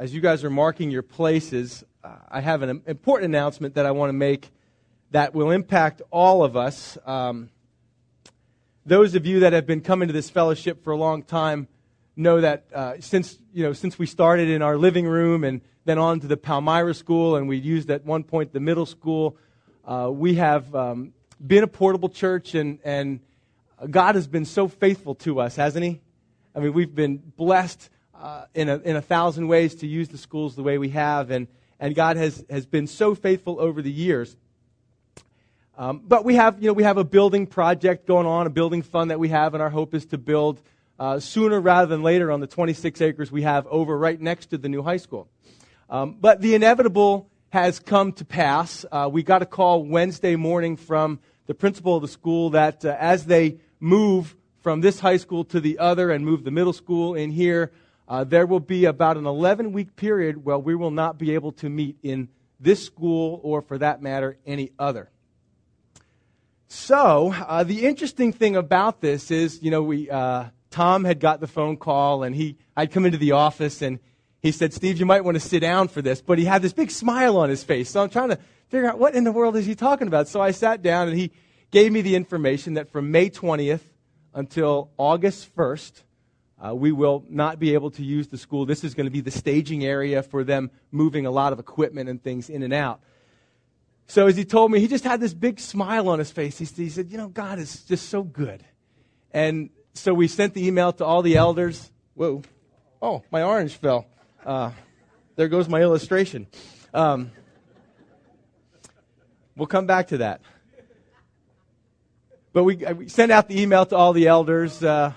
as you guys are marking your places, uh, I have an important announcement that I want to make that will impact all of us. Um, those of you that have been coming to this fellowship for a long time know that uh, since you know since we started in our living room and then on to the Palmyra School, and we used at one point the middle school, uh, we have um, been a portable church, and and God has been so faithful to us, hasn't He? I mean, we've been blessed uh, in, a, in a thousand ways to use the schools the way we have, and, and God has, has been so faithful over the years. Um, but we have, you know, we have a building project going on, a building fund that we have, and our hope is to build uh, sooner rather than later on the 26 acres we have over right next to the new high school. Um, but the inevitable has come to pass. Uh, we got a call Wednesday morning from the principal of the school that uh, as they move from this high school to the other and move the middle school in here, uh, there will be about an 11 week period where we will not be able to meet in this school or, for that matter, any other. So, uh, the interesting thing about this is, you know, we, uh, Tom had got the phone call and he, I'd come into the office and he said, Steve, you might want to sit down for this. But he had this big smile on his face. So I'm trying to figure out what in the world is he talking about. So I sat down and he gave me the information that from May 20th until August 1st, uh, we will not be able to use the school. This is going to be the staging area for them moving a lot of equipment and things in and out. So as he told me, he just had this big smile on his face. He, he said, You know, God is just so good. And so we sent the email to all the elders. Whoa. Oh, my orange fell. Uh, there goes my illustration. Um, we'll come back to that. But we, we sent out the email to all the elders, uh,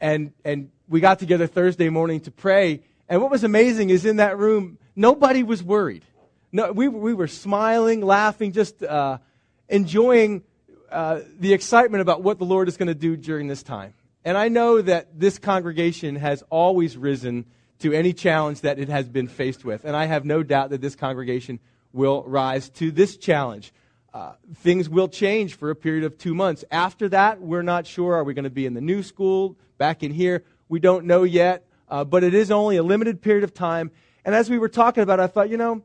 and, and we got together Thursday morning to pray. And what was amazing is in that room, nobody was worried. No, we, we were smiling, laughing, just uh, enjoying uh, the excitement about what the Lord is going to do during this time. And I know that this congregation has always risen to any challenge that it has been faced with. And I have no doubt that this congregation will rise to this challenge. Uh, things will change for a period of two months. After that, we're not sure. Are we going to be in the new school, back in here? We don't know yet, uh, but it is only a limited period of time. And as we were talking about, it, I thought, you know,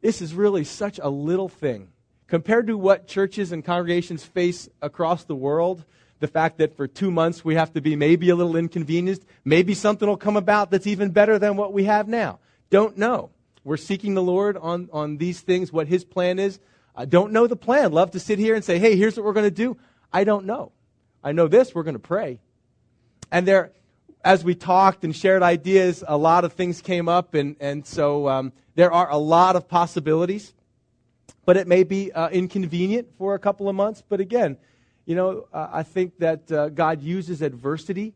this is really such a little thing. Compared to what churches and congregations face across the world, the fact that for two months we have to be maybe a little inconvenienced, maybe something will come about that's even better than what we have now. Don't know. We're seeking the Lord on, on these things, what His plan is. I don't know the plan. Love to sit here and say, hey, here's what we're going to do. I don't know. I know this, we're going to pray. And there, as we talked and shared ideas, a lot of things came up, and, and so um, there are a lot of possibilities. But it may be uh, inconvenient for a couple of months. But again, you know, uh, I think that uh, God uses adversity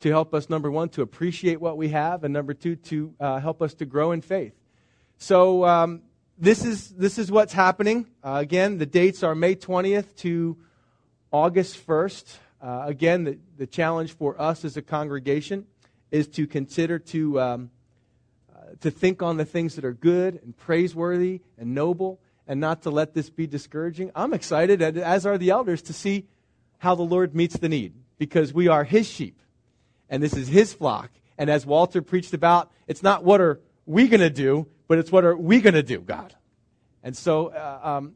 to help us, number one, to appreciate what we have, and number two, to uh, help us to grow in faith. So um, this, is, this is what's happening. Uh, again, the dates are May 20th to August 1st. Uh, again, the, the challenge for us as a congregation is to consider to, um, uh, to think on the things that are good and praiseworthy and noble and not to let this be discouraging. I'm excited, as are the elders, to see how the Lord meets the need because we are His sheep and this is His flock. And as Walter preached about, it's not what are we going to do, but it's what are we going to do, God. And so uh, um,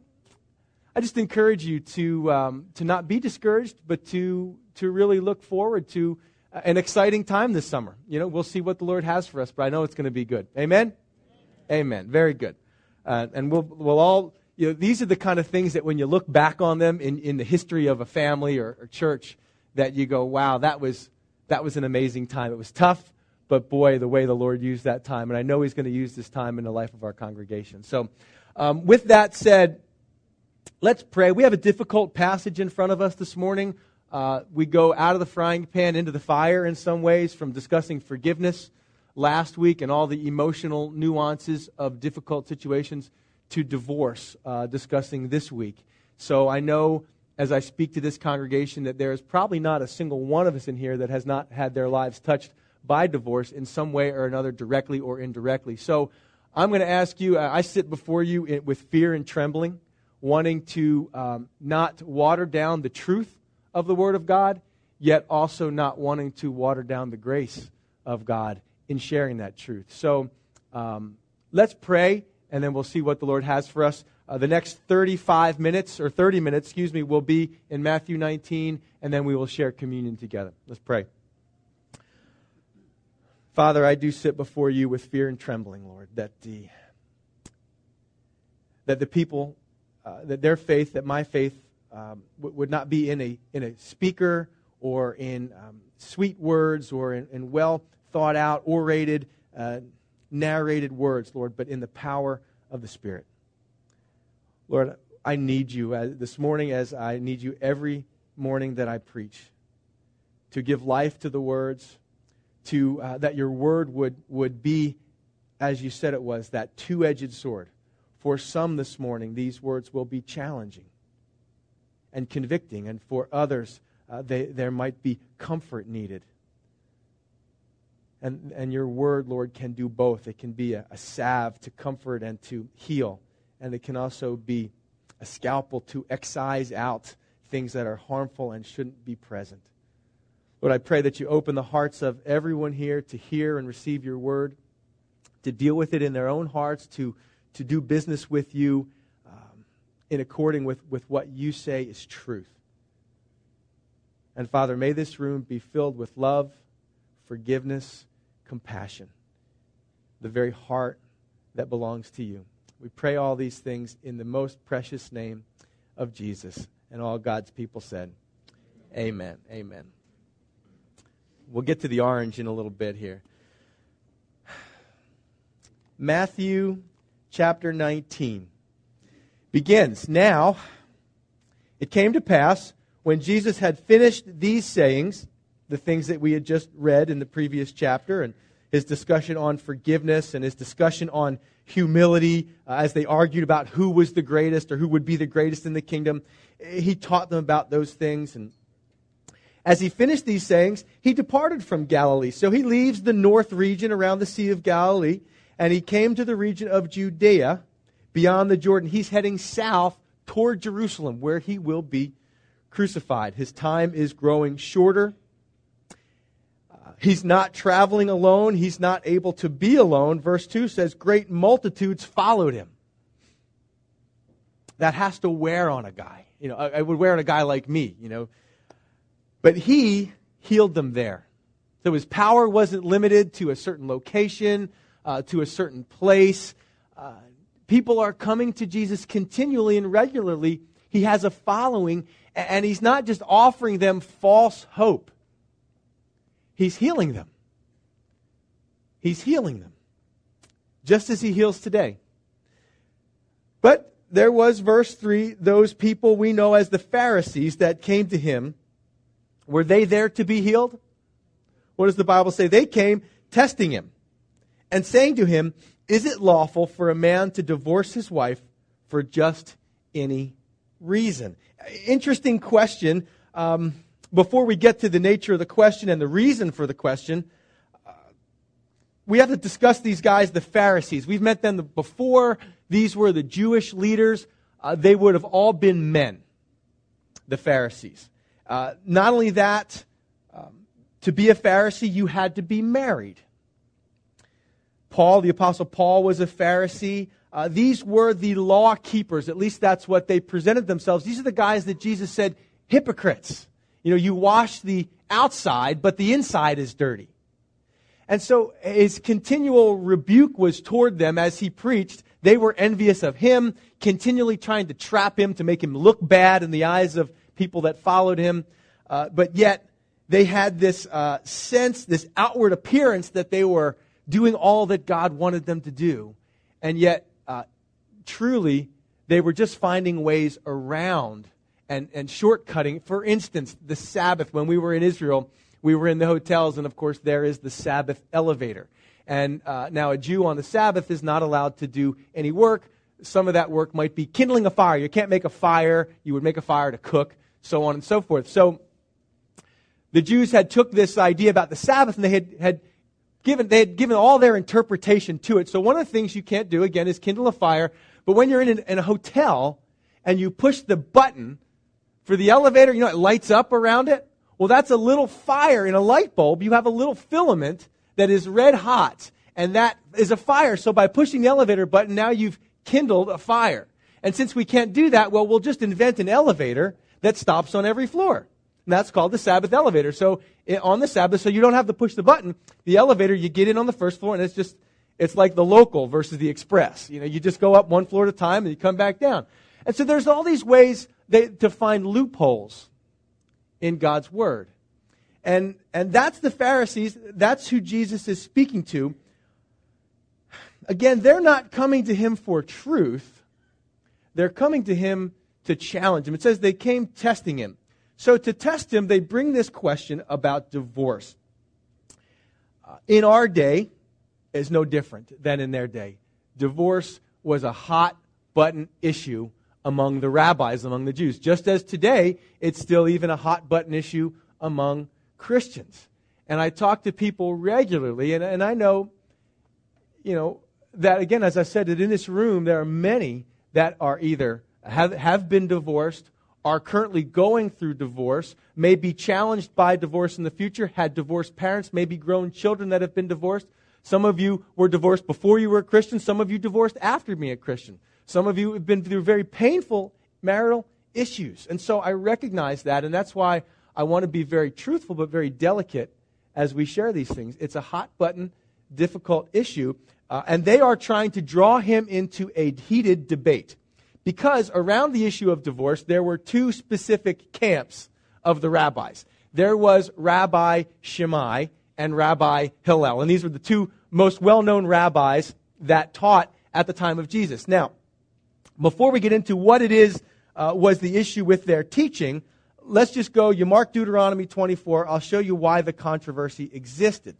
I just encourage you to, um, to not be discouraged, but to, to really look forward to an exciting time this summer. You know, we'll see what the Lord has for us, but I know it's going to be good. Amen? Amen. Very good. Uh, and we'll, we'll all, you know, these are the kind of things that when you look back on them in, in the history of a family or, or church, that you go, wow, that was, that was an amazing time. It was tough, but boy, the way the Lord used that time. And I know He's going to use this time in the life of our congregation. So, um, with that said, Let's pray. We have a difficult passage in front of us this morning. Uh, we go out of the frying pan into the fire in some ways from discussing forgiveness last week and all the emotional nuances of difficult situations to divorce, uh, discussing this week. So I know as I speak to this congregation that there is probably not a single one of us in here that has not had their lives touched by divorce in some way or another, directly or indirectly. So I'm going to ask you, I sit before you with fear and trembling wanting to um, not water down the truth of the Word of God, yet also not wanting to water down the grace of God in sharing that truth. So, Um, let's pray, and then we'll see what the Lord has for us. Uh, the next 35 minutes, or 30 minutes, excuse me, will be in Matthew 19, and then we will share communion together. Let's pray. Father, I do sit before you with fear and trembling, Lord, that the, that the people, uh, that their faith, that my faith um, w- would not be in a, in a speaker or in um, sweet words or in, in, well thought out, orated, uh, narrated words, Lord, but in the power of the Spirit. Lord, I need you as, this morning as I need you every morning that I preach to give life to the words to uh, that your word would, would be, as you said it was, that two edged sword. For some this morning, these words will be challenging and convicting, and for others, uh, they, there might be comfort needed. And, and your word, Lord, can do both. It can be a, a salve to comfort and to heal, and it can also be a scalpel to excise out things that are harmful and shouldn't be present. Lord, I pray that you open the hearts of everyone here to hear and receive your word, to deal with it in their own hearts, to, to do business with you um, in according with, with what you say is truth. And Father, may this room be filled with love, forgiveness, compassion, the very heart that belongs to you. We pray all these things in the most precious name of Jesus. And all God's people said, Amen. Amen. We'll get to the orange in a little bit here. Matthew chapter 19 begins. Now, it came to pass when Jesus had finished these sayings, the things that we had just read in the previous chapter, and his discussion on forgiveness and his discussion on humility uh, as they argued about who was the greatest or who would be the greatest in the kingdom. He taught them about those things and as he finished these sayings, he departed from Galilee. So he leaves the north region around the Sea of Galilee, and he came to the region of Judea beyond the Jordan. He's heading south toward Jerusalem, where he will be crucified. His time is growing shorter. He's not traveling alone. He's not able to be alone. Verse 2 says, Great multitudes followed him. That has to wear on a guy. You know, I would wear on a guy like me, you know but he healed them there. So his power wasn't limited to a certain location, uh, to a certain place. Uh, people are coming to Jesus continually and regularly. He has a following, and he's not just offering them false hope, he's healing them. He's healing them, just as he heals today. But there was, verse 3, those people we know as the Pharisees that came to him were they there to be healed? What does the Bible say? They came testing him and saying to him, Is it lawful for a man to divorce his wife for just any reason? Interesting question. Um, before we get to the nature of the question and the reason for the question, uh, we have to discuss these guys, the Pharisees. We've met them before. These were the Jewish leaders. Uh, they would have all been men, the Pharisees. Uh, not only that, um, to be a Pharisee, you had to be married. Paul, the Apostle Paul, was a Pharisee. Uh, these were the law keepers. At least that's what they presented themselves. These are the guys that Jesus said, hypocrites. You know, you wash the outside, but the inside is dirty. And so his continual rebuke was toward them as he preached. They were envious of him, continually trying to trap him to make him look bad in the eyes of people that followed him. Uh, but yet, they had this uh, sense, this outward appearance that they were doing all that God wanted them to do. And yet, uh, truly, they were just finding ways around and, and shortcutting. For instance, the Sabbath, when we were in Israel, we were in the hotels, and of course, there is the Sabbath elevator. And uh, now, a Jew on the Sabbath is not allowed to do any work. Some of that work might be kindling a fire. You can't make a fire. You would make a fire to cook so on and so forth. So the Jews had took this idea about the Sabbath and they had, had given, they had given all their interpretation to it. So one of the things you can't do, again, is kindle a fire. But when you're in, an, in a hotel and you push the button for the elevator, you know, it lights up around it. Well, that's a little fire in a light bulb. You have a little filament that is red hot. and that is a fire. So by pushing the elevator button, now you've kindled a fire. And since we can't do that, well, we'll just invent an elevator that stops on every floor. And that's called the Sabbath elevator. So it, on the Sabbath, so you don't have to push the button, the elevator, you get in on the first floor and it's just, it's like the local versus the express. You know, you just go up one floor at a time and you come back down. And so there's all these ways they, to find loopholes in God's Word. And, and that's the Pharisees. That's who Jesus is speaking to. Again, they're not coming to him for truth. They're coming to him to challenge him. It says they came testing him. So to test him, they bring this question about divorce. Uh, in our day, is no different than in their day. Divorce was a hot button issue among the rabbis, among the Jews. Just as today, it's still even a hot button issue among Christians. And I talk to people regularly, and, and I know, you know, that again, as I said, that in this room, there are many that are either have, have been divorced, are currently going through divorce, may be challenged by divorce in the future, had divorced parents, maybe grown children that have been divorced. Some of you were divorced before you were a Christian. Some of you divorced after being a Christian. Some of you have been through very painful marital issues. And so I recognize that, and that's why I want to be very truthful but very delicate as we share these things. It's a hot button, difficult issue, uh, and they are trying to draw him into a heated debate. Because around the issue of divorce, there were two specific camps of the rabbis. There was Rabbi Shammai and Rabbi Hillel. And these were the two most well known rabbis that taught at the time of Jesus. Now, before we get into what it is uh, was the issue with their teaching, let's just go. You mark Deuteronomy 24. I'll show you why the controversy existed.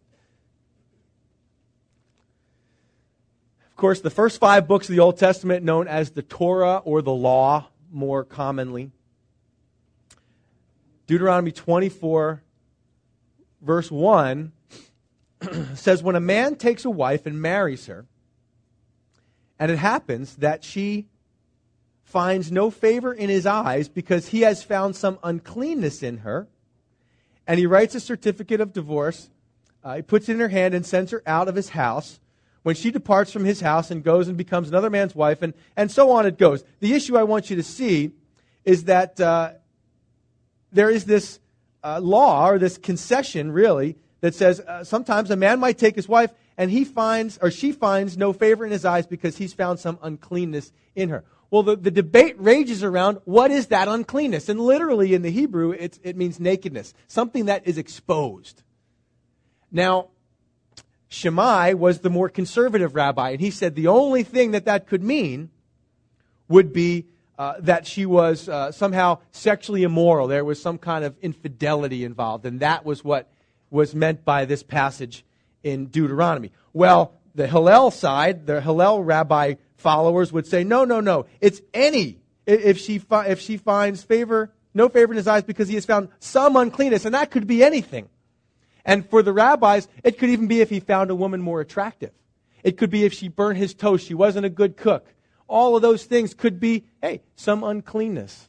Of course, the first five books of the Old Testament, known as the Torah or the Law more commonly. Deuteronomy 24, verse 1 says, When a man takes a wife and marries her, and it happens that she finds no favor in his eyes because he has found some uncleanness in her. And he writes a certificate of divorce. Uh, he puts it in her hand and sends her out of his house. When she departs from his house and goes and becomes another man's wife, and, and so on it goes. The issue I want you to see is that uh, there is this uh, law, or this concession, really, that says uh, sometimes a man might take his wife and he finds, or she finds, no favor in his eyes because he's found some uncleanness in her. Well, the, the debate rages around what is that uncleanness? And literally in the Hebrew, it, it means nakedness, something that is exposed. Now, Shammai was the more conservative rabbi, and he said the only thing that that could mean would be uh, that she was uh, somehow sexually immoral. There was some kind of infidelity involved, and that was what was meant by this passage in Deuteronomy. Well, the Hillel side, the Hillel rabbi followers would say, no, no, no. It's any. If she, fi- if she finds favor, no favor in his eyes because he has found some uncleanness, and that could be anything. And for the rabbis, it could even be if he found a woman more attractive. It could be if she burned his toast, she wasn't a good cook. All of those things could be, hey, some uncleanness.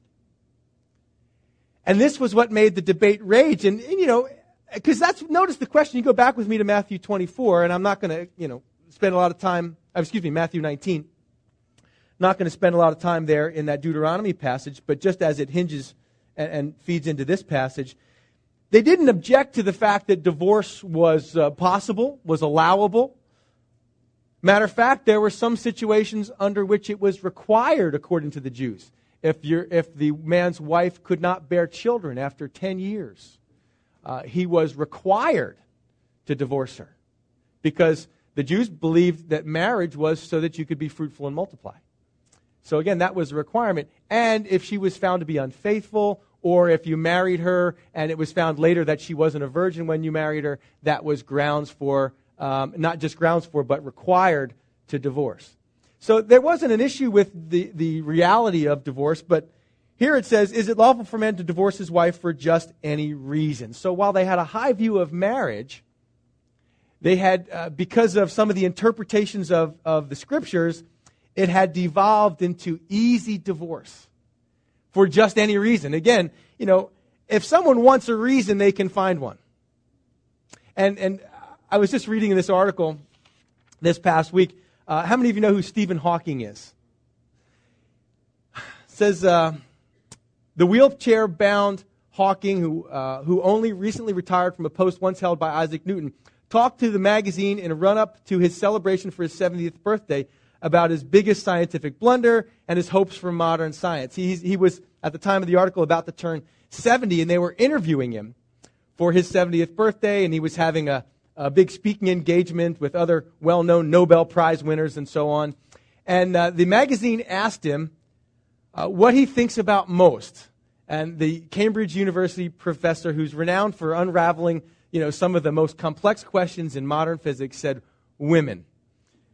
And this was what made the debate rage. And, and you know, because that's, notice the question. You go back with me to Matthew 24, and I'm not going to, you know, spend a lot of time, uh, excuse me, Matthew 19. Not going to spend a lot of time there in that Deuteronomy passage, but just as it hinges and, and feeds into this passage, they didn't object to the fact that divorce was uh, possible, was allowable. Matter of fact, there were some situations under which it was required, according to the Jews. If, if the man's wife could not bear children after 10 years, uh, he was required to divorce her because the Jews believed that marriage was so that you could be fruitful and multiply. So again, that was a requirement. And if she was found to be unfaithful, or if you married her and it was found later that she wasn't a virgin when you married her, that was grounds for, um, not just grounds for, but required to divorce. So there wasn't an issue with the, the reality of divorce, but here it says, Is it lawful for man to divorce his wife for just any reason? So while they had a high view of marriage, they had, uh, because of some of the interpretations of, of the scriptures, it had devolved into easy divorce for just any reason. Again, you know, if someone wants a reason, they can find one. And, and I was just reading this article this past week. Uh, how many of you know who Stephen Hawking is? says uh, the wheelchair bound Hawking, who, uh, who only recently retired from a post once held by Isaac Newton, talked to the magazine in a run up to his celebration for his 70th birthday about his biggest scientific blunder and his hopes for modern science. He, he was, at the time of the article, about to turn 70, and they were interviewing him for his 70th birthday, and he was having a, a big speaking engagement with other well known Nobel Prize winners and so on. And uh, the magazine asked him uh, what he thinks about most. And the Cambridge University professor, who's renowned for unraveling you know, some of the most complex questions in modern physics, said women.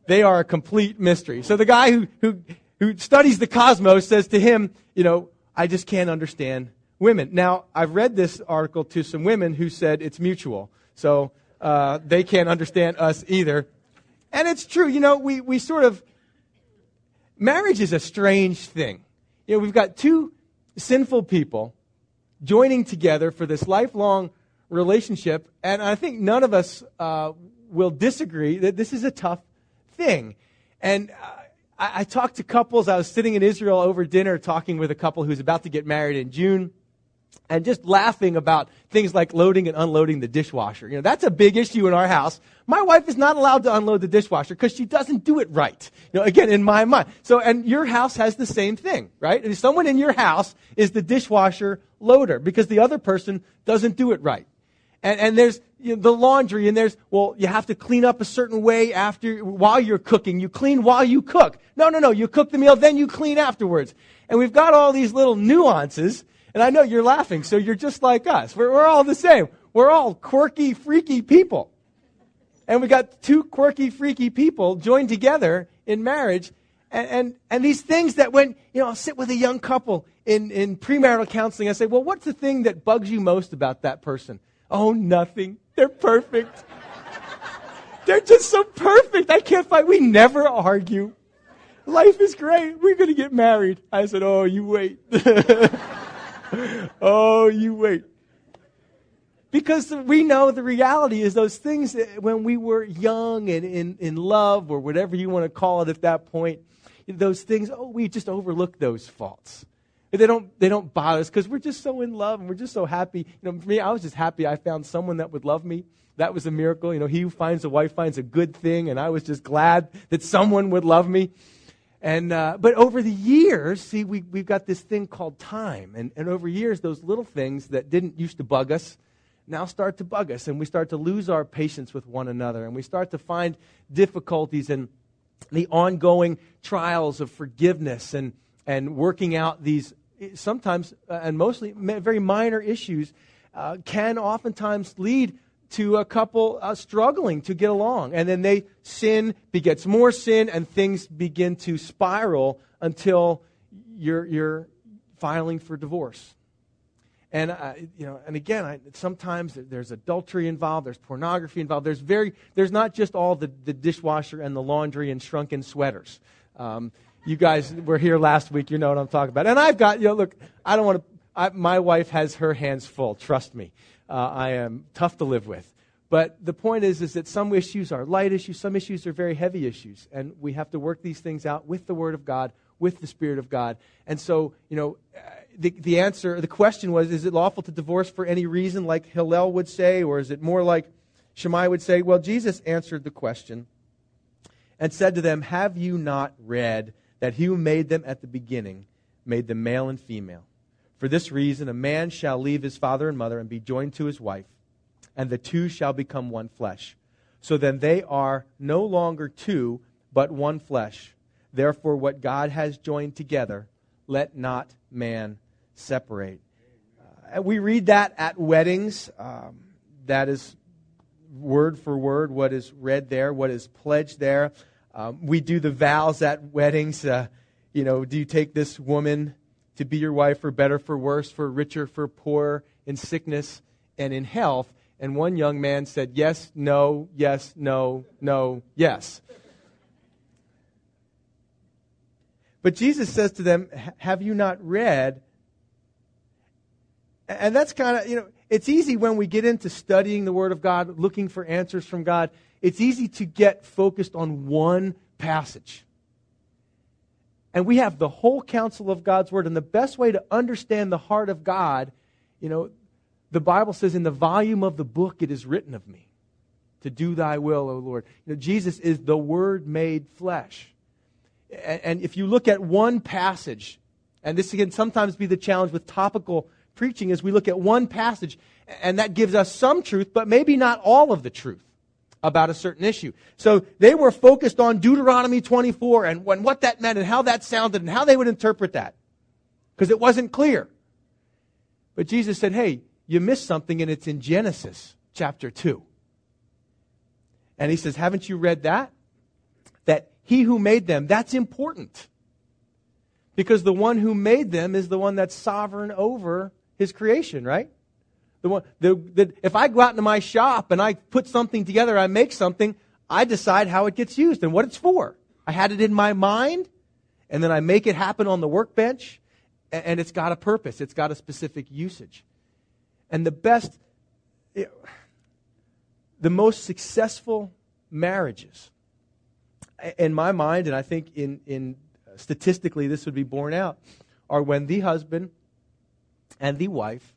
They are a complete mystery. So the guy who, who, who studies the cosmos says to him, you know, I just can't understand women. Now, I've read this article to some women who said it's mutual. So uh, they can't understand us either. And it's true, you know, we, we sort of, marriage is a strange thing. You know, we've got two sinful people joining together for this lifelong relationship, and I think none of us uh, will disagree that this is a tough thing. And I, I talked to couples. I was sitting in Israel over dinner talking with a couple who's about to get married in June and just laughing about things like loading and unloading the dishwasher. You know, that's a big issue in our house. My wife is not allowed to unload the dishwasher because she doesn't do it right. You know, again, in my mind. So, and your house has the same thing, right? And someone in your house is the dishwasher loader because the other person doesn't do it right. And, and there's you know, the laundry, and there's, well, you have to clean up a certain way after, while you're cooking. You clean while you cook. No, no, no. You cook the meal, then you clean afterwards. And we've got all these little nuances, and I know you're laughing, so you're just like us. We're, we're all the same. We're all quirky, freaky people. And we got two quirky, freaky people joined together in marriage. And, and, and these things that when, you know, I'll sit with a young couple in, in premarital counseling, I say, well, what's the thing that bugs you most about that person? Oh, nothing. They're perfect. They're just so perfect. I can't fight. We never argue. Life is great. We're going to get married. I said, Oh, you wait. oh, you wait. Because we know the reality is those things when we were young and in, in love or whatever you want to call it at that point, those things, oh, we just overlook those faults. They don't, they don't bother us because we're just so in love and we're just so happy. You know, for me, I was just happy I found someone that would love me. That was a miracle. You know, he who finds a wife finds a good thing, and I was just glad that someone would love me. And, uh, but over the years, see, we, we've got this thing called time. And, and over years, those little things that didn't used to bug us now start to bug us. And we start to lose our patience with one another. And we start to find difficulties in the ongoing trials of forgiveness and, and working out these sometimes uh, and mostly very minor issues uh, can oftentimes lead to a couple uh, struggling to get along. And then they sin begets more sin, and things begin to spiral until you're, you're filing for divorce. And uh, you know, and again, I, sometimes there's adultery involved, there's pornography involved. There's very, there's not just all the, the dishwasher and the laundry and shrunken sweaters. Um, you guys were here last week. You know what I'm talking about. And I've got, you know, look, I don't want to, my wife has her hands full. Trust me. Uh, I am tough to live with. But the point is, is that some issues are light issues, some issues are very heavy issues. And we have to work these things out with the Word of God, with the Spirit of God. And so, you know, the, the answer, the question was, is it lawful to divorce for any reason, like Hillel would say, or is it more like Shammai would say? Well, Jesus answered the question and said to them, Have you not read that he who made them at the beginning made them male and female. For this reason, a man shall leave his father and mother and be joined to his wife, and the two shall become one flesh. So then they are no longer two, but one flesh. Therefore, what God has joined together, let not man separate. Uh, we read that at weddings. Um, that is word for word what is read there, what is pledged there. Um, we do the vows at weddings. Uh, you know, do you take this woman to be your wife for better, for worse, for richer, for poorer, in sickness and in health? And one young man said, Yes, no, yes, no, no, yes. But Jesus says to them, Have you not read? And that's kind of, you know, it's easy when we get into studying the Word of God, looking for answers from God it's easy to get focused on one passage. And we have the whole counsel of God's word. And the best way to understand the heart of God, you know, the Bible says, in the volume of the book it is written of me to do thy will, O Lord. You know, Jesus is the word made flesh. And, and if you look at one passage, and this can sometimes be the challenge with topical preaching, is we look at one passage, and that gives us some truth, but maybe not all of the truth about a certain issue. So they were focused on Deuteronomy 24 and when, what that meant and how that sounded and how they would interpret that. Because it wasn't clear. But Jesus said, hey, you missed something and it's in Genesis chapter 2. And he says, haven't you read that? That he who made them, that's important. Because the one who made them is the one that's sovereign over his creation, right? The one, if I go out into my shop and I put something together, I make something, I decide how it gets used and what it's for. I had it in my mind, and then I make it happen on the workbench, and, it's got a purpose. It's got a specific usage. And the best, the most successful marriages, in my mind, and I think in, in statistically this would be borne out, are when the husband and the wife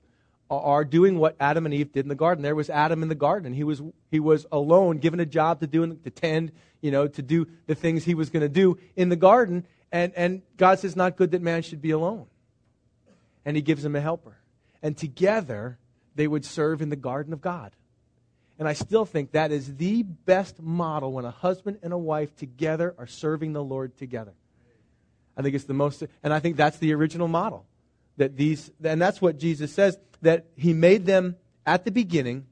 are doing what Adam and Eve did in the garden. There was Adam in the garden. He was, he was alone, given a job to do, to tend, you know, to do the things he was going to do in the garden. And, and God says, not good that man should be alone. And he gives him a helper. And together, they would serve in the garden of God. And I still think that is the best model when a husband and a wife together are serving the Lord together. I think it's the most, and I think that's the original model that these, and that's what Jesus says, that he made them at the beginning,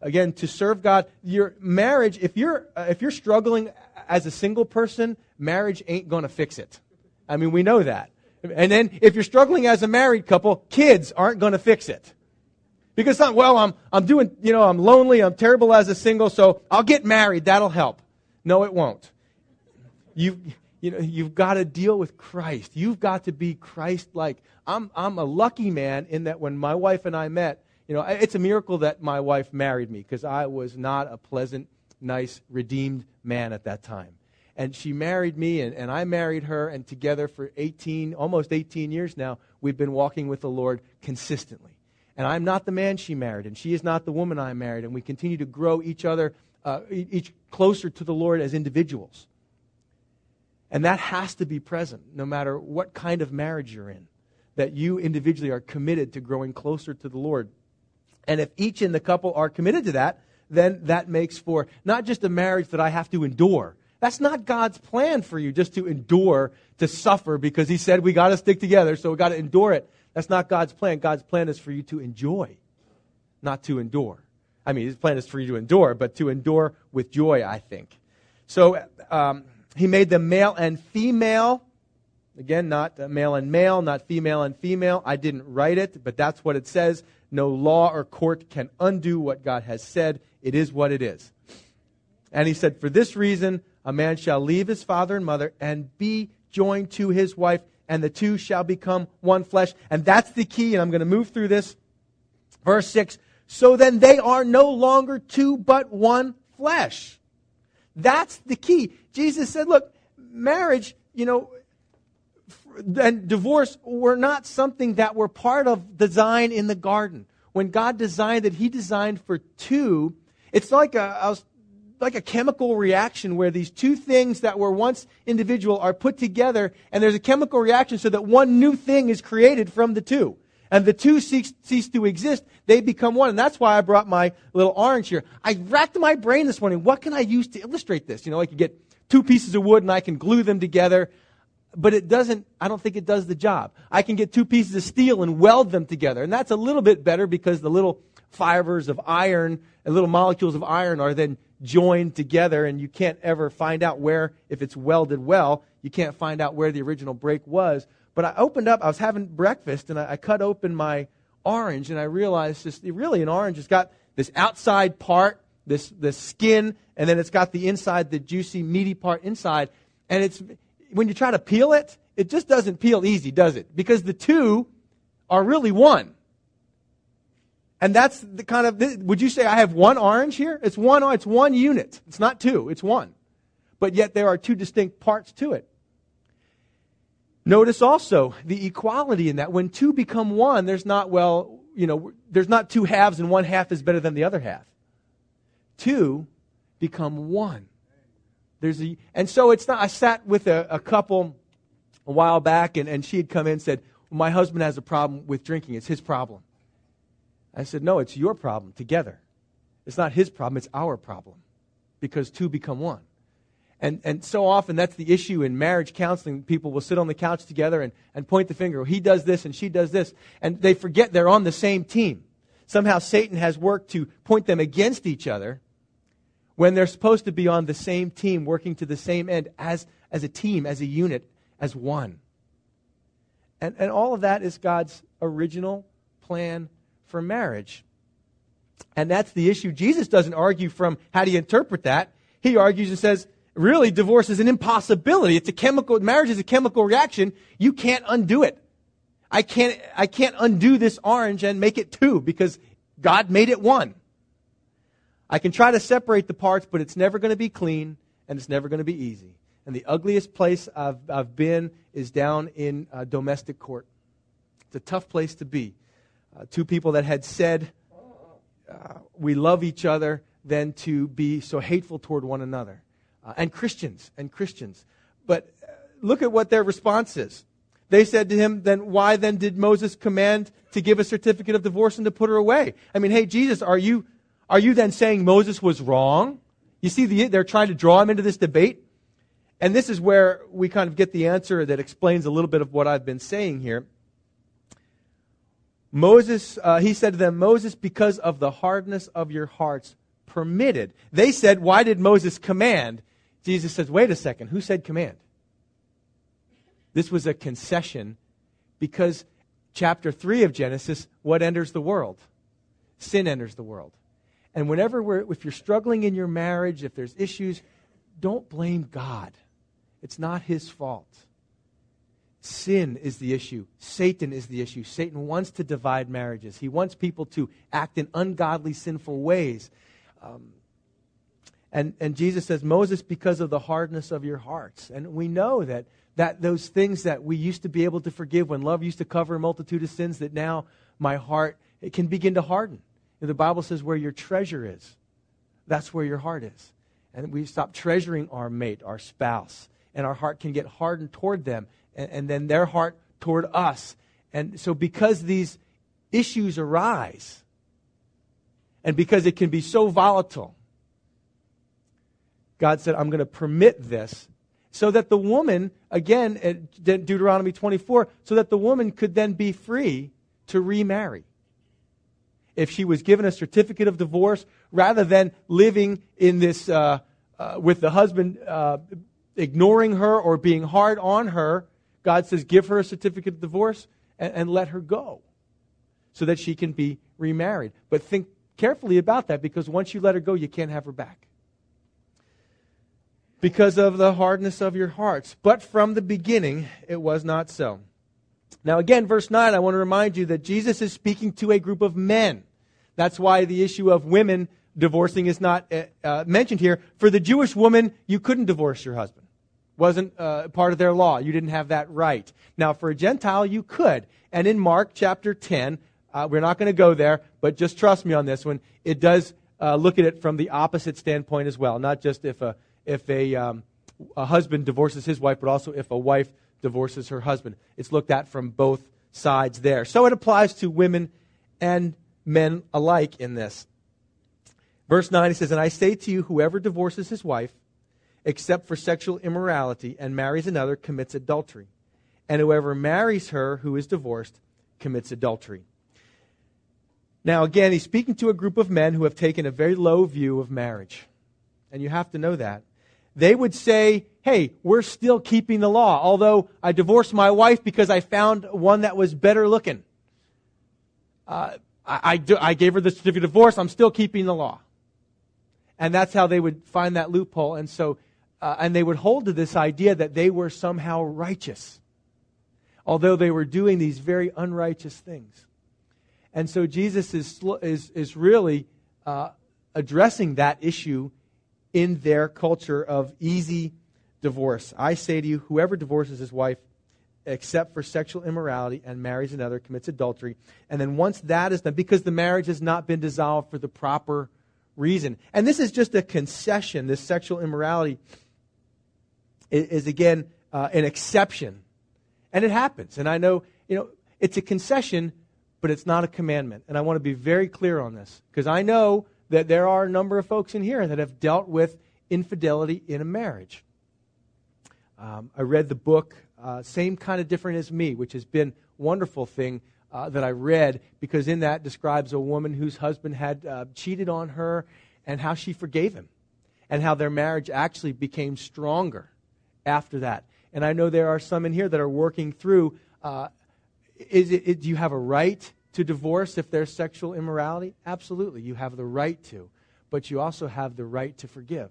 again, to serve God. Your marriage, if you're, uh, if you're struggling as a single person, marriage ain't going to fix it. I mean, we know that. And then if you're struggling as a married couple, kids aren't going to fix it. Because, not, well, I'm, I'm doing, you know, I'm lonely, I'm terrible as a single, so I'll get married, that'll help. No, it won't. You, you know, you've got to deal with Christ. You've got to be Christ like. I'm, I'm a lucky man in that when my wife and I met, you know, it's a miracle that my wife married me because I was not a pleasant, nice, redeemed man at that time. And she married me, and, and I married her, and together for 18, almost 18 years now, we've been walking with the Lord consistently. And I'm not the man she married, and she is not the woman I married, and we continue to grow each other, uh, each closer to the Lord as individuals. And that has to be present no matter what kind of marriage you're in, that you individually are committed to growing closer to the Lord. And if each in the couple are committed to that, then that makes for not just a marriage that I have to endure. That's not God's plan for you, just to endure, to suffer, because He said we got to stick together, so we got to endure it. That's not God's plan. God's plan is for you to enjoy, not to endure. I mean, His plan is for you to endure, but to endure with joy, I think. So, um, he made them male and female. Again, not male and male, not female and female. I didn't write it, but that's what it says. No law or court can undo what God has said. It is what it is. And he said, For this reason, a man shall leave his father and mother and be joined to his wife, and the two shall become one flesh. And that's the key, and I'm going to move through this. Verse 6 So then they are no longer two, but one flesh. That's the key. Jesus said, look, marriage, you know, and divorce were not something that were part of design in the garden. When God designed it, He designed for two. It's like a, like a chemical reaction where these two things that were once individual are put together, and there's a chemical reaction so that one new thing is created from the two and the two cease, cease to exist, they become one. And that's why I brought my little orange here. I racked my brain this morning. What can I use to illustrate this? You know, I could get two pieces of wood and I can glue them together. But it doesn't, I don't think it does the job. I can get two pieces of steel and weld them together. And that's a little bit better because the little fibers of iron and little molecules of iron are then joined together and you can't ever find out where, if it's welded well, you can't find out where the original break was. But I opened up, I was having breakfast, and I, I cut open my orange, and I realized this really an orange has got this outside part, this, this skin, and then it's got the inside, the juicy, meaty part inside. And it's when you try to peel it, it just doesn't peel easy, does it? Because the two are really one. And that's the kind of, would you say I have one orange here? It's one, it's one unit. It's not two, it's one. But yet there are two distinct parts to it. Notice also the equality in that. When two become one, there's not, well, you know, there's not two halves and one half is better than the other half. Two become one. There's a, and so it's not, I sat with a, a couple a while back and, and she had come in and said, my husband has a problem with drinking. It's his problem. I said, no, it's your problem together. It's not his problem, it's our problem because two become one. And, and so often that's the issue in marriage counseling. People will sit on the couch together and, and point the finger. He does this and she does this. And they forget they're on the same team. Somehow Satan has worked to point them against each other when they're supposed to be on the same team, working to the same end as, as a team, as a unit, as one. And, and all of that is God's original plan for marriage. And that's the issue. Jesus doesn't argue from how do you interpret that. He argues and says, really, divorce is an impossibility. It's a chemical, marriage is a chemical reaction. You can't undo it. I can't, I can't undo this orange and make it two because God made it one. I can try to separate the parts, but it's never going to be clean and it's never going to be easy. And the ugliest place I've, I've been is down in uh, domestic court. It's a tough place to be. Uh, two people that had said, uh, we love each other, then to be so hateful toward one another. Uh, and Christians, and Christians. But uh, look at what their response is. They said to him, then why then did Moses command to give a certificate of divorce and to put her away? I mean, hey, Jesus, are you, are you then saying Moses was wrong? You see, the, they're trying to draw him into this debate. And this is where we kind of get the answer that explains a little bit of what I've been saying here. Moses, uh, he said to them, Moses, because of the hardness of your hearts, permitted. They said, Why did Moses command? Jesus says, Wait a second, who said command? This was a concession because chapter 3 of Genesis, what enters the world? Sin enters the world. And whenever we're, if you're struggling in your marriage, if there's issues, don't blame God. It's not his fault. Sin is the issue. Satan is the issue. Satan wants to divide marriages. He wants people to act in ungodly, sinful ways. Um, and, and Jesus says, Moses, because of the hardness of your hearts. And we know that, that those things that we used to be able to forgive when love used to cover a multitude of sins, that now my heart it can begin to harden. The Bible says, where your treasure is, that's where your heart is. And we stop treasuring our mate, our spouse, and our heart can get hardened toward them, and, and then their heart toward us. And so, because these issues arise, and because it can be so volatile, God said, I'm going to permit this so that the woman, again, at Deuteronomy 24, so that the woman could then be free to remarry if she was given a certificate of divorce rather than living in this uh, uh, with the husband uh, ignoring her or being hard on her god says give her a certificate of divorce and, and let her go so that she can be remarried. But think carefully about that because once you let her go you can't have her back. Because of the hardness of your hearts. But from the beginning it was not so now, again, verse 9, I want to remind you that Jesus is speaking to a group of men. That's why the issue of women divorcing is not uh, uh, mentioned here. For the Jewish woman, you couldn't divorce your husband. Wasn't uh, part of their law. You didn't have that right. Now, for a Gentile, you could. And in Mark chapter 10, uh, we're not going to go there, but just trust me on this one. It does uh, look at it from the opposite standpoint as well. Not just if a, if a, um, a husband divorces his wife, but also if a wife divorces her husband. It's looked at from both sides there. So it applies to women and men alike in this. Verse 9, he says, And I say to you, whoever divorces his wife, except for sexual immorality, and marries another, commits adultery. And whoever marries her who is divorced commits adultery. Now, again, he's speaking to a group of men who have taken a very low view of marriage. And you have to know that they would say, hey, we're still keeping the law, although I divorced my wife because I found one that was better looking. Uh, I, I, do, I, gave her the certificate of divorce, I'm still keeping the law. And that's how they would find that loophole. And so, uh, and they would hold to this idea that they were somehow righteous, although they were doing these very unrighteous things. And so Jesus is, is, is really uh, addressing that issue in their culture of easy divorce. I say to you, whoever divorces his wife except for sexual immorality and marries another commits adultery. And then once that is done, because the marriage has not been dissolved for the proper reason. And this is just a concession. This sexual immorality is, is again, uh, an exception. And it happens. And I know, you know, it's a concession, but it's not a commandment. And I want to be very clear on this because I know that there are a number of folks in here that have dealt with infidelity in a marriage. Um, I read the book, uh, Same Kind of Different as Me, which has been a wonderful thing uh, that I read because in that describes a woman whose husband had uh, cheated on her and how she forgave him and how their marriage actually became stronger after that. And I know there are some in here that are working through uh, is it, do you have a right to divorce if there's sexual immorality? Absolutely. You have the right to. But you also have the right to forgive.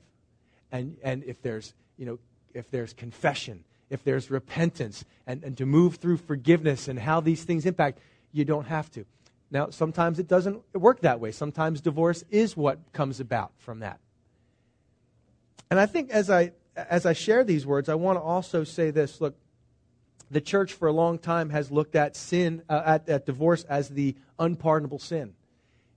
And, and if there's, you know, if there's confession, if there's repentance, and, and to move through forgiveness and how these things impact, you don't have to. Now, sometimes it doesn't work that way. Sometimes divorce is what comes about from that. And I think as I, as I share these words, I want to also say this look, the church for a long time has looked at sin, uh, at, at divorce as the unpardonable sin.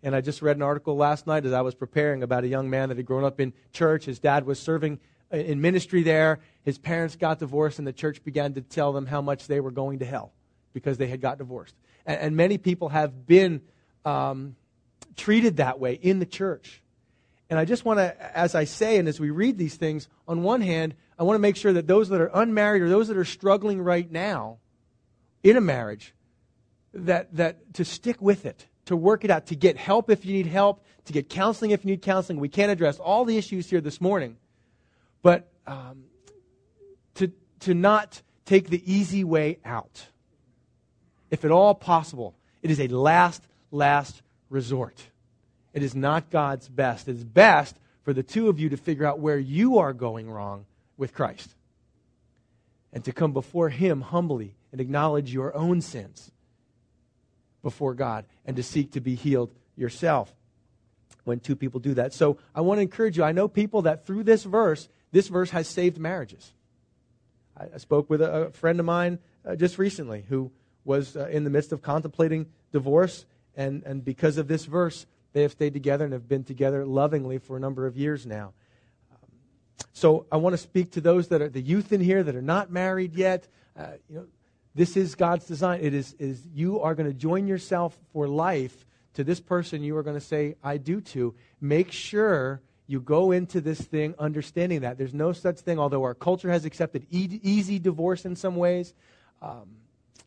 And I just read an article last night as I was preparing about a young man that had grown up in church. His dad was serving uh, in ministry there. His parents got divorced, and the church began to tell them how much they were going to hell because they had got divorced. And, and many people have been um, treated that way in the church. And I just want to, as I say, and as we read these things, on one hand, I want to make sure that those that are unmarried or those that are struggling right now in a marriage, that, that to stick with it, to work it out, to get help if you need help, to get counseling if you need counseling. We can't address all the issues here this morning, but um, to, to not take the easy way out. If at all possible, it is a last, last resort. It is not God's best. It is best for the two of you to figure out where you are going wrong with Christ and to come before Him humbly and acknowledge your own sins before God and to seek to be healed yourself when two people do that. So I want to encourage you. I know people that through this verse, this verse has saved marriages. I, spoke with a, a, friend of mine uh, just recently who was uh, in the midst of contemplating divorce, and, and because of this verse, they have stayed together and have been together lovingly for a number of years now. So I want to speak to those that are the youth in here that are not married yet. Uh, you know, this is God's design. It is, is you are going to join yourself for life to this person you are going to say I do to. Make sure you go into this thing understanding that there's no such thing. Although our culture has accepted e- easy divorce in some ways, um,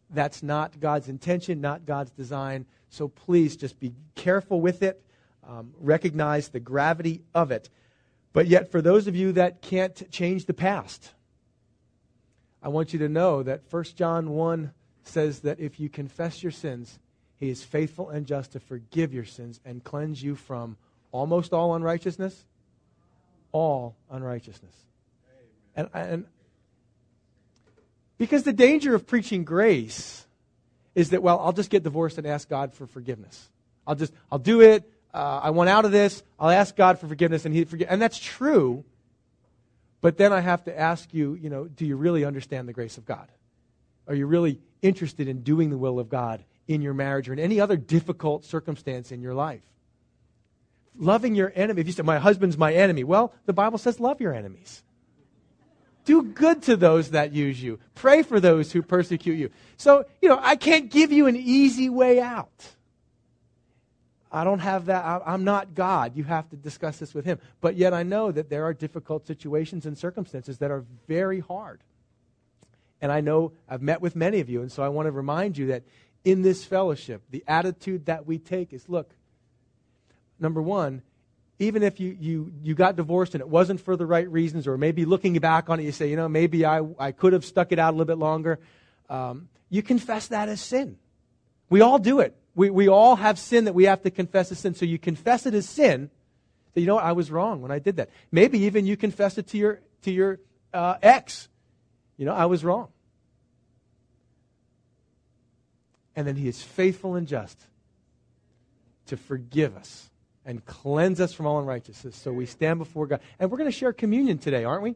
that's not God's intention, not God's design. So please just be careful with it. Um, recognize the gravity of it. But yet, for those of you that can't change the past, I want you to know that 1 John 1 says that if you confess your sins, he is faithful and just to forgive your sins and cleanse you from almost all unrighteousness, all unrighteousness. And, and because the danger of preaching grace is that, well, I'll just get divorced and ask God for forgiveness. I'll just, I'll do it uh, I want out of this. I'll ask God for forgiveness, and He forgive. And that's true. But then I have to ask you, you know, do you really understand the grace of God? Are you really interested in doing the will of God in your marriage or in any other difficult circumstance in your life? Loving your enemy. If you say, my husband's my enemy, well, the Bible says love your enemies. Do good to those that use you. Pray for those who persecute you. So, you know, I can't give you an easy way out. I don't have that. I, am not God. You have to discuss this with Him. But yet I know that there are difficult situations and circumstances that are very hard. And I know I've met with many of you, and so I want to remind you that in this fellowship, the attitude that we take is look, number one, even if you, you, you got divorced and it wasn't for the right reasons, or maybe looking back on it, you say, you know, maybe I, I could have stuck it out a little bit longer, um, you confess that as sin. We all do it. We, we all have sin that we have to confess as sin. So you confess it as sin. That, you know? I was wrong when I did that. Maybe even you confess it to your, to your uh, ex. You know, I was wrong. And then he is faithful and just to forgive us and cleanse us from all unrighteousness. So we stand before God. And we're going to share communion today, aren't we?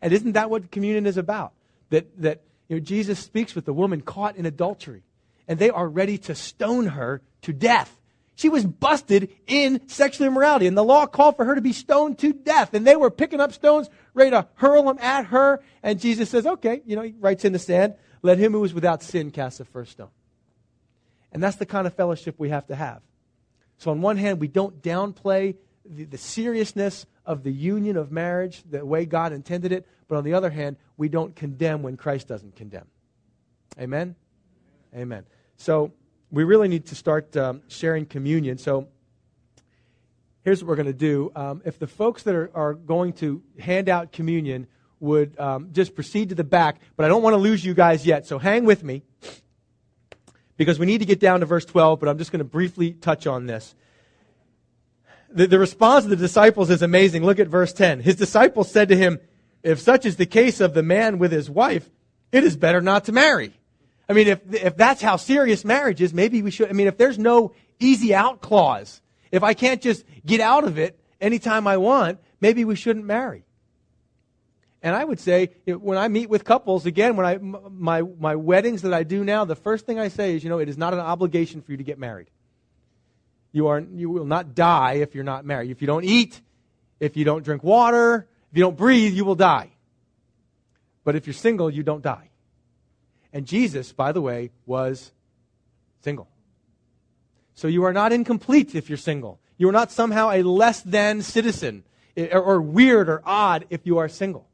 And isn't that what communion is about? That, that you know, Jesus speaks with the woman caught in adultery, and they are ready to stone her to death. She was busted in sexual immorality, and the law called for her to be stoned to death. And they were picking up stones, ready to hurl them at her. And Jesus says, Okay, you know, he writes in the sand, let him who is without sin cast the first stone. And that's the kind of fellowship we have to have. So, on one hand, we don't downplay the, the, seriousness of the union of marriage the way God intended it, but on the other hand, we don't condemn when Christ doesn't condemn. Amen? Amen. So, we really need to start um, sharing communion. So, here's what we're going to do. Um, if the folks that are, are going to hand out communion would um, just proceed to the back, but I don't want to lose you guys yet, so hang with me because we need to get down to verse 12, but I'm just going to briefly touch on this. The, the response of the disciples is amazing. Look at verse 10. His disciples said to him, If such is the case of the man with his wife, it is better not to marry. I mean, if, if that's how serious marriage is, maybe we should. I mean, if there's no easy out clause, if I can't just get out of it anytime I want, maybe we shouldn't marry. And I would say, when I meet with couples, again, when I, my, my weddings that I do now, the first thing I say is, you know, it is not an obligation for you to get married. You, are, you will not die if you're not married. If you don't eat, if you don't drink water, if you don't breathe, you will die. But if you're single, you don't die. And Jesus, by the way, was single. So you are not incomplete if you're single. You are not somehow a less than citizen or, weird or odd if you are single.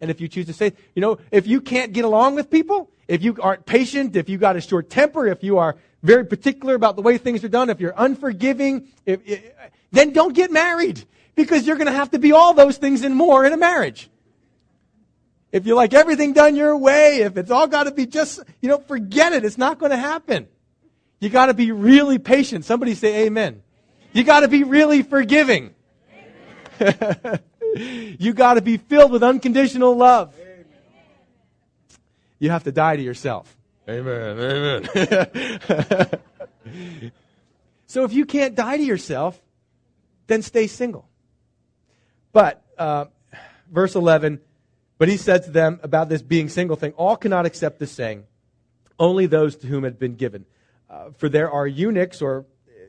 And if you choose to say, you know, if you can't get along with people, if you aren't patient, if you got a short temper, if you are very particular about the way things are done, if you're unforgiving, if, if, then don't get married because you're going to have to be all those things and more in a marriage. If you like everything done your way, if it's all got to be just, you know, forget it. It's not going to happen. You got to be really patient. Somebody say amen. You got to be really forgiving. you got to be filled with unconditional love. Amen. You have to die to yourself. Amen. Amen. so if you can't die to yourself, then stay single. But, uh, verse 11, but he said to them about this being single thing, all cannot accept this saying, only those to whom it had been given. Uh, for there are eunuchs or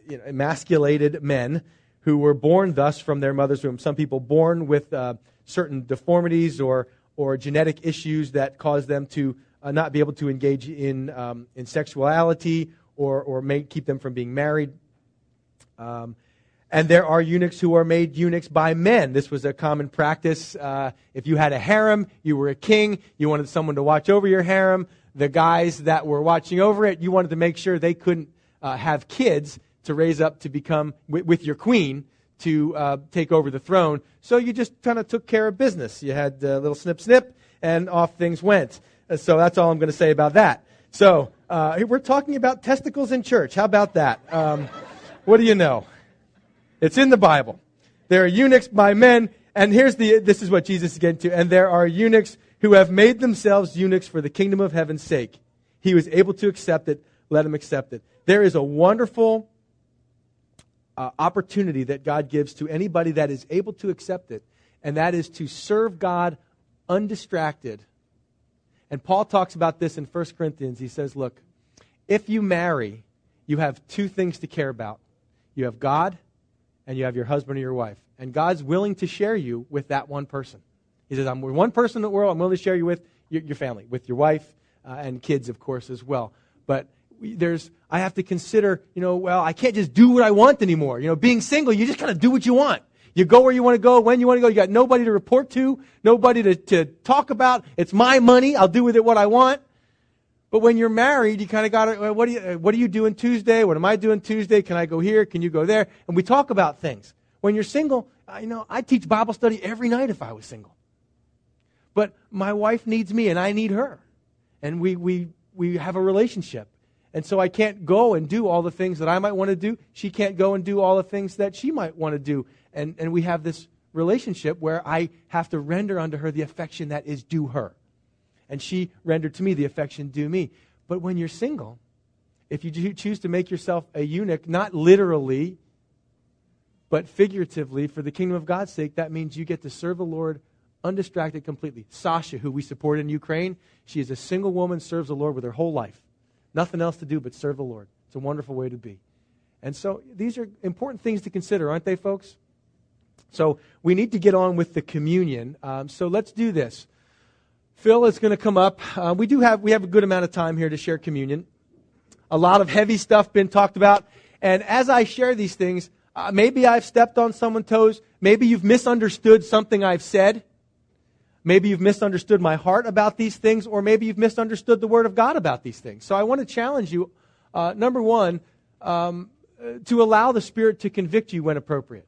you know, emasculated men who were born thus from their mother's womb. Some people born with uh, certain deformities or, or genetic issues that cause them to uh, not be able to engage in, um, in sexuality or, or may keep them from being married. Um, and there are eunuchs who are made eunuchs by men. This was a common practice. Uh, if you had a harem, you were a king, you wanted someone to watch over your harem. The guys that were watching over it, you wanted to make sure they couldn't uh, have kids to raise up to become with, with your queen to uh, take over the throne. So you just kind of took care of business. You had a little snip snip, and off things went. Uh, so that's all I'm going to say about that. So uh, we're talking about testicles in church. How about that? Um, what do you know? It's in the Bible. There are eunuchs by men, and here's the. This is what Jesus is getting to. And there are eunuchs who have made themselves eunuchs for the kingdom of heaven's sake. He was able to accept it. Let him accept it. There is a wonderful uh, opportunity that God gives to anybody that is able to accept it, and that is to serve God undistracted. And Paul talks about this in 1 Corinthians. He says, Look, if you marry, you have two things to care about you have God, and you have your husband or your wife. And God's willing to share you with that one person. He says, I'm one person in the world, I'm willing to share you with your, your family, with your wife uh, and kids, of course, as well. But there's I have to consider, you know, well, I can't just do what I want anymore. You know, being single, you just kind of do what you want. You go where you want to go, when you want to go. You got nobody to report to, nobody to, to talk about. It's my money. I'll do with it what I want. But when you're married, you kind of got what, do you, uh, what are you doing Tuesday? What am I doing Tuesday? Can I go here? Can you go there? And we talk about things. When you're single, uh, you know, I teach Bible study every night if I was single. But my wife needs me and I need her. And we, we, we have a relationship. And so I can't go and do all the things that I might want to do. She can't go and do all the things that she might want to do. And, and we have this relationship where I have to render unto her the affection that is due her. And she rendered to me the affection due me. But when you're single, if you choose to make yourself a eunuch, not literally, but figuratively, for the kingdom of God's sake, that means you get to serve the Lord undistracted completely. Sasha, who we support in Ukraine, she is a single woman, serves the Lord with her whole life. Nothing else to do but serve the Lord. It's a wonderful way to be. And so these are important things to consider, aren't they, folks? So we need to get on with the communion. Um, so let's do this. Phil is going to come up. Uh, we do have we have a good amount of time here to share communion. A lot of heavy stuff been talked about, and as I share these things, uh, maybe I've stepped on someone's toes. Maybe you've misunderstood something I've said. Maybe you've misunderstood my heart about these things, or maybe you've misunderstood the Word of God about these things. So I want to challenge you, uh, number one, um, to allow the Spirit to convict you when appropriate.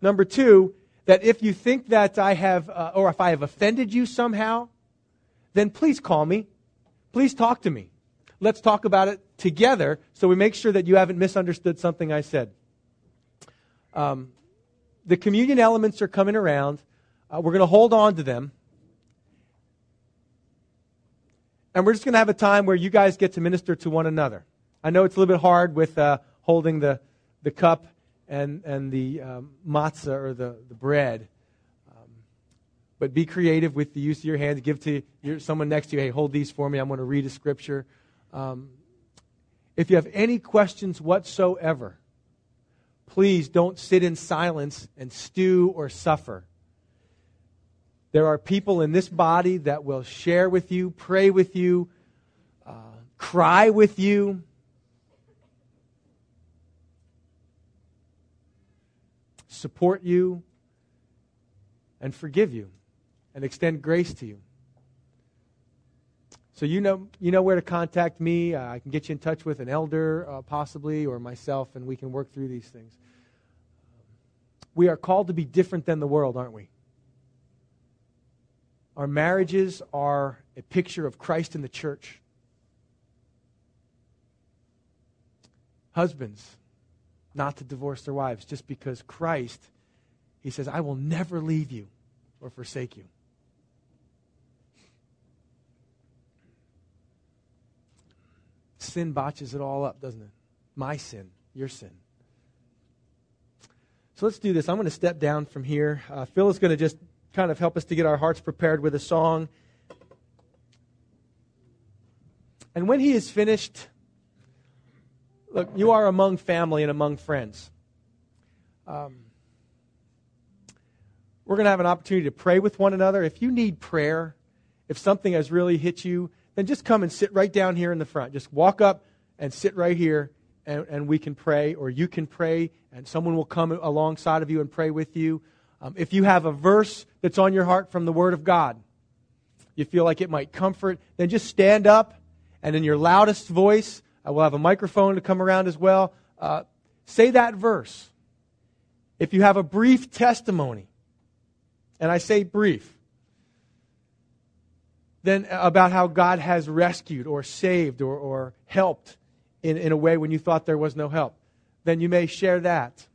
Number two, that if you think that I have, uh, or if I have offended you somehow, then please call me. Please talk to me. Let's talk about it together so we make sure that you haven't misunderstood something I said. Um, the communion elements are coming around. Uh, we're going to hold on to them. And we're just going to have a time where you guys get to minister to one another. I know it's a little bit hard with uh, holding the, the cup and, and the um, matzah or the, the bread. Um, but be creative with the use of your hands. Give to your, someone next to you, hey, hold these for me. I'm going to read a scripture. Um, if you have any questions whatsoever, please don't sit in silence and stew or suffer. There are people in this body that will share with you, pray with you, uh, cry with you. Support you and forgive you and extend grace to you. So you know, you know where to contact me. Uh, I can get you in touch with an elder, uh, possibly, or myself, and we can work through these things. We are called to be different than the world, aren't we? Our marriages are a picture of Christ in the church. Husbands, not to divorce their wives just because Christ, he says, I will never leave you or forsake you. Sin botches it all up, doesn't it? My sin, your sin. So let's do this. I'm going to step down from here. Uh, Phil is going to just kind of help us to get our hearts prepared with a song. And when he is finished, look, you are among family and among friends. Um, we're going to have an opportunity to pray with one another. If you need prayer, if something has really hit you, then just come and sit right down here in the front. Just walk up and sit right here, and, and we can pray, or you can pray, and someone will come alongside of you and pray with you. Um, if you have a verse that's on your heart from the Word of God, you feel like it might comfort, then just stand up and in your loudest voice, I will have a microphone to come around as well. Uh, say that verse. If you have a brief testimony, and I say brief, then about how God has rescued or saved or, or helped in, in a way when you thought there was no help, then you may share that.